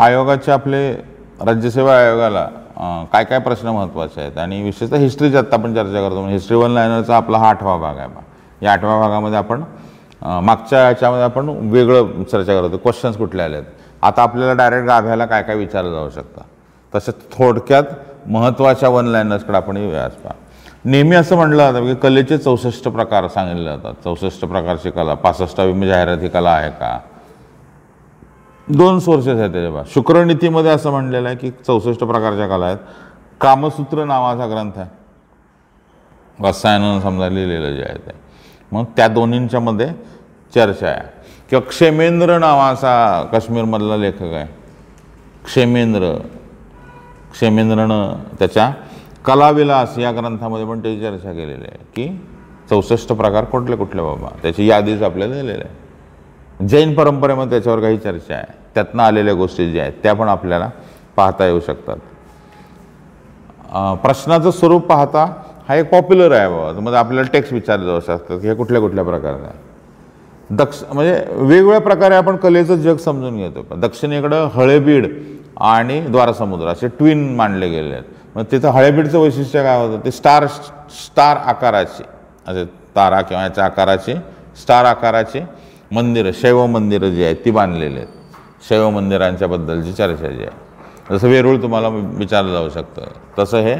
आयोगाचे आपले राज्यसेवा आयोगाला काय काय प्रश्न महत्त्वाचे आहेत? आणि विशेषतः हिस्ट्रीची आत्ता आपण चर्चा करतो म्हणजे हिस्ट्री वन लायनरचा आपला हा आठवा भाग आहे बा. या आठव्या भागामध्ये आपण मागच्या याच्यामध्ये आपण वेगळं चर्चा करतो. क्वेश्चन्स कुठले आले आहेत आता आपल्याला डायरेक्ट गाभ्याला काय काय विचारलं जाऊ शकतं? तसेच थोडक्यात महत्त्वाच्या वन लायनर्सकडे आपण येऊया पहा. नेहमी असं म्हटलं जातं की कलेचे चौसष्ट प्रकार सांगितले जातात. चौसष्ट प्रकारची कला पासष्टावी म्हणजे जाहिराती कला आहे का? दोन सोर्सेस आहेत त्याच्या बा शुक्रनीतीमध्ये असं म्हणलेलं आहे की चौसष्ट प्रकारच्या कला आहेत. कामसूत्र नावाचा ग्रंथ आहे. रसायनं समजा लिहिलेलं जे आहे ते. मग त्या दोन्हींच्या मध्ये चर्चा आहे. किंवा क्षेमेंद्र नावाचा काश्मीरमधला लेखक आहे. क्षेमेंद्र. क्षेमेंद्रनं त्याच्या कलाविलास या ग्रंथामध्ये पण त्याची चर्चा केलेली आहे की चौसष्ट प्रकार कुठले कुठले बाबा. त्याची यादीच आपल्याला दिलेली आहे. जैन परंपरेमध्ये त्याच्यावर काही चर्चा आहे. त्यातनं आलेल्या गोष्टी ज्या आहेत त्या पण आपल्याला पाहता येऊ शकतात. प्रश्नाचं स्वरूप पाहता हा एक पॉप्युलर आहे बाबा. त्यामध्ये आपल्याला टेक्स्ट विचारले जाऊ शकतात हे कुठल्या कुठल्या प्रकारचं आहे. दक्ष म्हणजे वेगवेगळ्या प्रकारे आपण कलेचं जग समजून घेतो. दक्षिणेकडं हळेबीड आणि द्वारसमुद्र असे ट्विन मांडले गेले आहेत. मग तिथं हळेबीडचं वैशिष्ट्य काय होतं? ते स्टार स्टार आकाराचे असे तारा किंवा याच्या आकाराचे स्टार आकाराचे मंदिरं शैव मंदिरं जी आहेत ती बांधलेली आहेत. शैव मंदिरांच्याबद्दलची चर्चा जी आहे. जसं वेरूळ तुम्हाला विचारलं जाऊ शकतं. तसं हे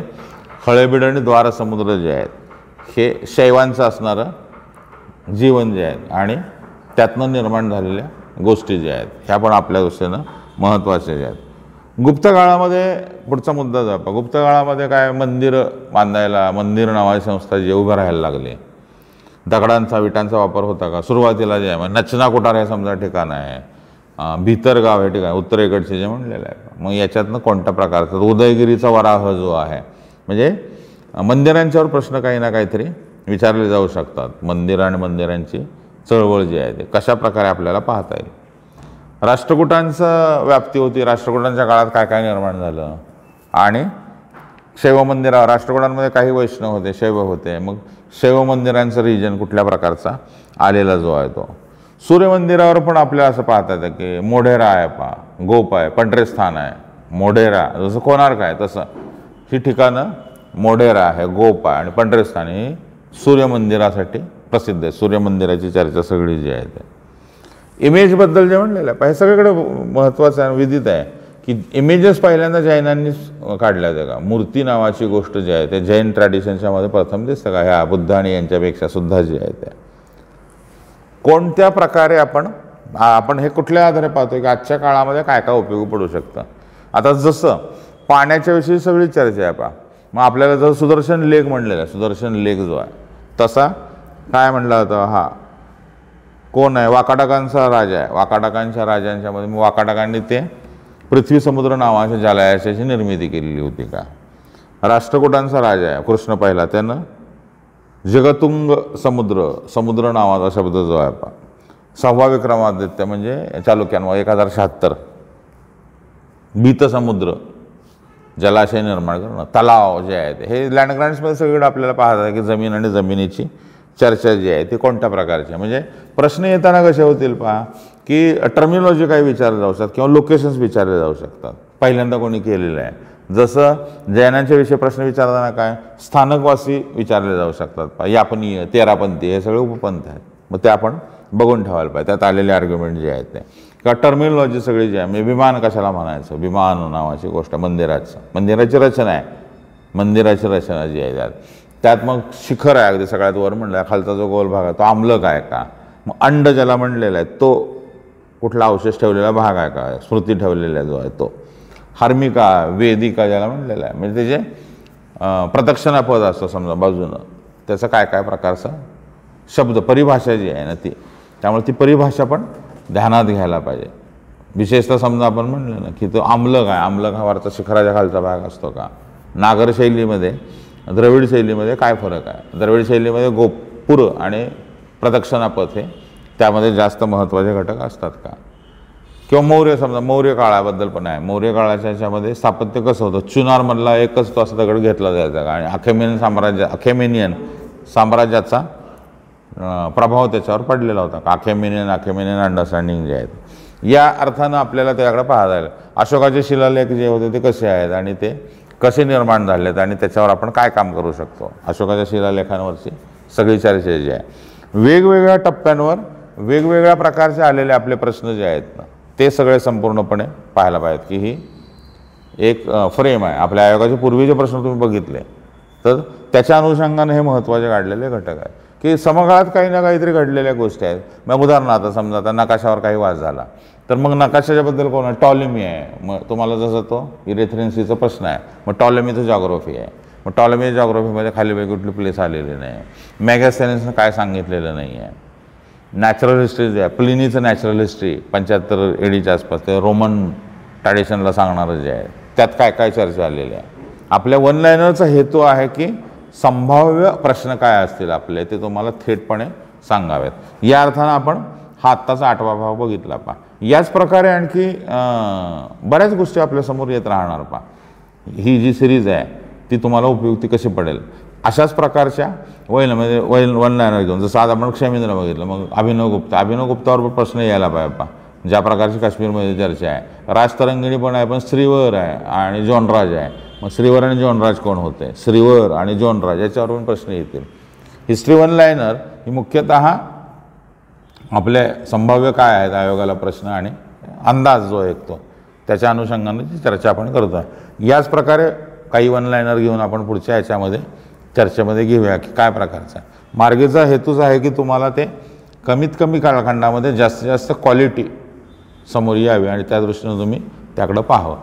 खळेबीड आणि द्वारसमुद्र जे आहेत हे शैवांचं असणारं जीवन जे आहे आणि त्यातनं निर्माण झालेल्या गोष्टी ज्या आहेत ह्या पण आपल्या दृष्टीनं महत्त्वाच्या ज्या आहेत. गुप्त काळामध्ये पुढचा मुद्दा जो गुप्त काळामध्ये काय मंदिरं बांधायला मंदिर नावाची संस्था जी उभं राहायला लागली. दगडांचा विटांचा वापर होता का? सुरुवातीला जे आहे म्हणजे नचना कोठार हे समजा ठिकाण आहे. भितरगाव हे ठिकाण उत्तरेकडचे जे म्हणलेलं आहे. मग याच्यातनं कोणत्या प्रकारचं? उदयगिरीचा वराह जो आहे म्हणजे मंदिरांच्यावर प्रश्न काही ना काहीतरी विचारले जाऊ शकतात. मंदिरं आणि मंदिरांची चळवळ जी आहे ते कशा प्रकारे आपल्याला पाहता येईल? राष्ट्रकूटांचं व्याप्ती होती. राष्ट्रकूटांच्या काळात काय काय निर्माण झालं? आणि शैव मंदिरावर राष्ट्रकुटांमध्ये काही वैष्णव होते शैव होते. मग शैव मंदिरांचं रिजन कुठल्या प्रकारचा आलेला जो आहे तो? सूर्यमंदिरावर पण आपल्याला असं पाहता येतं की मोढेरा आहे पा गोप आहे पंढरेस्थान आहे मोढेरा जसं कोणार्क आहे तसं. ही ठिकाणं मोढेरा आहे गोप आहे आणि पंढरेस्थान ही सूर्यमंदिरासाठी प्रसिद्ध आहे. सूर्यमंदिराची चर्चा सगळी जी आहे ते. इमेजबद्दल जे म्हणलेलं आहे हे सगळीकडे महत्त्वाचं आहे विदित आहे की इमेजेस पहिल्यांदा जैनांनी काढल्या होत्या का? मूर्ती नावाची गोष्ट जी आहे ते जैन ट्रॅडिशनच्यामध्ये प्रथम दिसतं का? ह्या बुद्ध आणि यांच्यापेक्षा सुद्धा जी आहे त्या. कोणत्या प्रकारे आपण आपण हे कुठल्या आधारे पाहतो की आजच्या काळामध्ये काय काय उपयोगी पडू शकतं? आता जसं पाण्याच्या विषयी सगळी चर्चा आहे पा मग आपल्याला जसं सुदर्शन लेख म्हणलेला आहे सुदर्शन लेख जो आहे तसा काय म्हणला होता हा. कोण आहे? वाकाटकांचा राजा आहे. वाकाटकांच्या राजांच्या मध्ये मग वाकाटकांनी ते पृथ्वी समुद्र नावाच्या जलाशयाची निर्मिती केलेली होती का? राष्ट्रकूटांचा राजा आहे कृष्ण पहिला. त्यानं जगतुंग समुद्र समुद्र नावाचा शब्द जो आहे पा सहावा विक्रमादित्य म्हणजे चालुक्यांवर एक हजार शहात्तर समुद्र जलाशय निर्माण करणं तलाव जे आहेत हे लँड ग्रांट्समध्ये सगळीकडे आपल्याला पाहतात आहे की जमीन आणि जमिनीची चर्चा जी आहे ती कोणत्या प्रकारची म्हणजे प्रश्न येताना कसे होतील पहा की टर्मिनॉलॉजी काही विचारले जाऊ शकतात किंवा लोकेशन्स विचारले जाऊ शकतात. पहिल्यांदा कोणी केलेलं आहे. जसं जैनांच्या विषयी प्रश्न विचारताना काय? स्थानकवासी विचारले जाऊ शकतात. यापनीय तेरापंथी हे सगळे उपपंथ आहेत. मग ते आपण बघून ठेवायला पाहिजे. त्यात आलेले आर्ग्युमेंट जे आहेत ते. किंवा टर्मिनॉलॉजी सगळी जी आहे म्हणजे विमान कशाला म्हणायचं? विमान नावाची गोष्ट मंदिराचं. मंदिराची रचना आहे. मंदिराची रचना जी आहे त्यात. त्यात मग शिखर आहे अगदी सगळ्यात वर म्हणलं खालचा जो गोल भाग आहे तो आम्लक आहे का? मग अंड ज्याला म्हणलेला आहे तो कुठला अवशेष ठेवलेला भाग आहे का? स्मृती ठेवलेला जो आहे तो. हार्मिका वेदिका ज्याला म्हणलेला आहे. म्हणजे त्याचे प्रदक्षिणापद असतं समजा बाजूनं त्याचं काय काय प्रकारचा? शब्द परिभाषा जी आहे ना ती. त्यामुळे ती परिभाषा पण ध्यानात घ्यायला पाहिजे. विशेषतः समजा आपण म्हणलं ना की तो आम्लक आहे. आम्लक हा वरचा शिखराच्या खालचा भाग असतो का? नागर शैलीमध्ये द्रविड शैलीमध्ये काय फरक आहे? द्रविड शैलीमध्ये गोपुर आणि प्रदक्षिणापथ हे त्यामध्ये जास्त महत्त्वाचे घटक असतात का? किंवा मौर्य समजा मौर्य काळाबद्दल पण आहे. मौर्य काळाच्या ह्याच्यामध्ये स्थापत्य कसं होतं? चुनारमधला एकच तो असा दगड घेतला जायचा का? आणि अखेमेनियन साम्राज्य अखेमेनियन साम्राज्याचा प्रभाव त्याच्यावर पडलेला होता अखेमेनियन अखेमेनियन अंडरस्टँडिंग जे आहेत. या अर्थानं आपल्याला त्याकडे पाहता येईल. अशोकाचे शिलालेख जे होते ते कसे आहेत आणि ते कसे निर्माण झालेत आणि त्याच्यावर आपण काय काम करू शकतो? अशोकाच्या शिलालेखांवरची सगळी चर्चा जी आहे. वेगवेगळ्या टप्प्यांवर वेगवेगळ्या प्रकारचे आलेले आपले प्रश्न जे आहेत ना ते सगळे संपूर्णपणे पाहायला पाहिजेत की ही एक फ्रेम आहे. आपल्या आयोगाचे पूर्वीचे प्रश्न तुम्ही बघितले. तर त्याच्या अनुषंगाने हे महत्त्वाचे काढलेले घटक आहेत. की समकाळात काही ना काहीतरी घडलेल्या गोष्टी आहेत. मग उदाहरणार्थ समजा आता नकाशावर काही वाद झाला. तर मग नकाशाच्याबद्दल कोण आहे? टॉलेमी आहे. मग तुम्हाला जसं तो इरेथ्रेन्सीचा प्रश्न आहे. मग टॉलेमीचं जॉग्रफी आहे. मग टॉलेमी जॉग्रफीमध्ये खाली वेगळी कुठली प्लेस आलेली नाही. मॅगॅसेन्सनं काय सांगितलेलं नाही आहे नॅचरल हिस्ट्री जे आहे प्लिनीचं नॅचरल हिस्ट्री पंच्याहत्तर एडीच्या आसपास. ते रोमन ट्रॅडिशनला सांगणारं जे आहे. त्यात काय काय चर्चा आलेली आहे? आपल्या वनलायनरचा हेतू आहे की संभाव्य प्रश्न काय असतील आपले ते तुम्हाला थेटपणे सांगावेत. या अर्थानं आपण हा आत्ताचा आठवा भाव बघितला पा याच प्रकारे आणखी बऱ्याच गोष्टी आपल्यासमोर येत राहणार पा ही जी सिरीज आहे ती तुम्हाला उपयुक्ती कशी पडेल? अशाच प्रकारच्या वैल म्हणजे वैल वन लाईनर घेऊन जसं आज आपण क्षेमेंद्र बघितलं मग अभिनव गुप्ता. अभिनव गुप्तावर पण प्रश्न यायला पाहिजे पा ज्या प्रकारची काश्मीरमध्ये चर्चा आहे. राजतरंगिणी पण आहे पण श्रीवर आहे आणि जॉनराज आहे. मग श्रीवर आणि जॉनराज कोण होते? श्रीवर आणि जॉनराज याच्यावर पण प्रश्न येतील. हिस्ट्री वन लायनर ही मुख्यतः आपले संभाव्य काय आहेत आयोगाला प्रश्न आणि अंदाज जो ऐकतो त्याच्या अनुषंगाने ती चर्चा आपण करतो याच प्रकारे काही वन लायनर घेऊन आपण पुढच्या याच्यामध्ये चर्चेमध्ये घेऊया की काय प्रकारचा आहे. मार्गेचा हेतूच आहे की तुम्हाला ते कमीत कमी कालखंडामध्ये जास्तीत जास्त क्वालिटी समोर यावी आणि त्या दृष्टीनं तुम्ही त्याकडं पाहावं.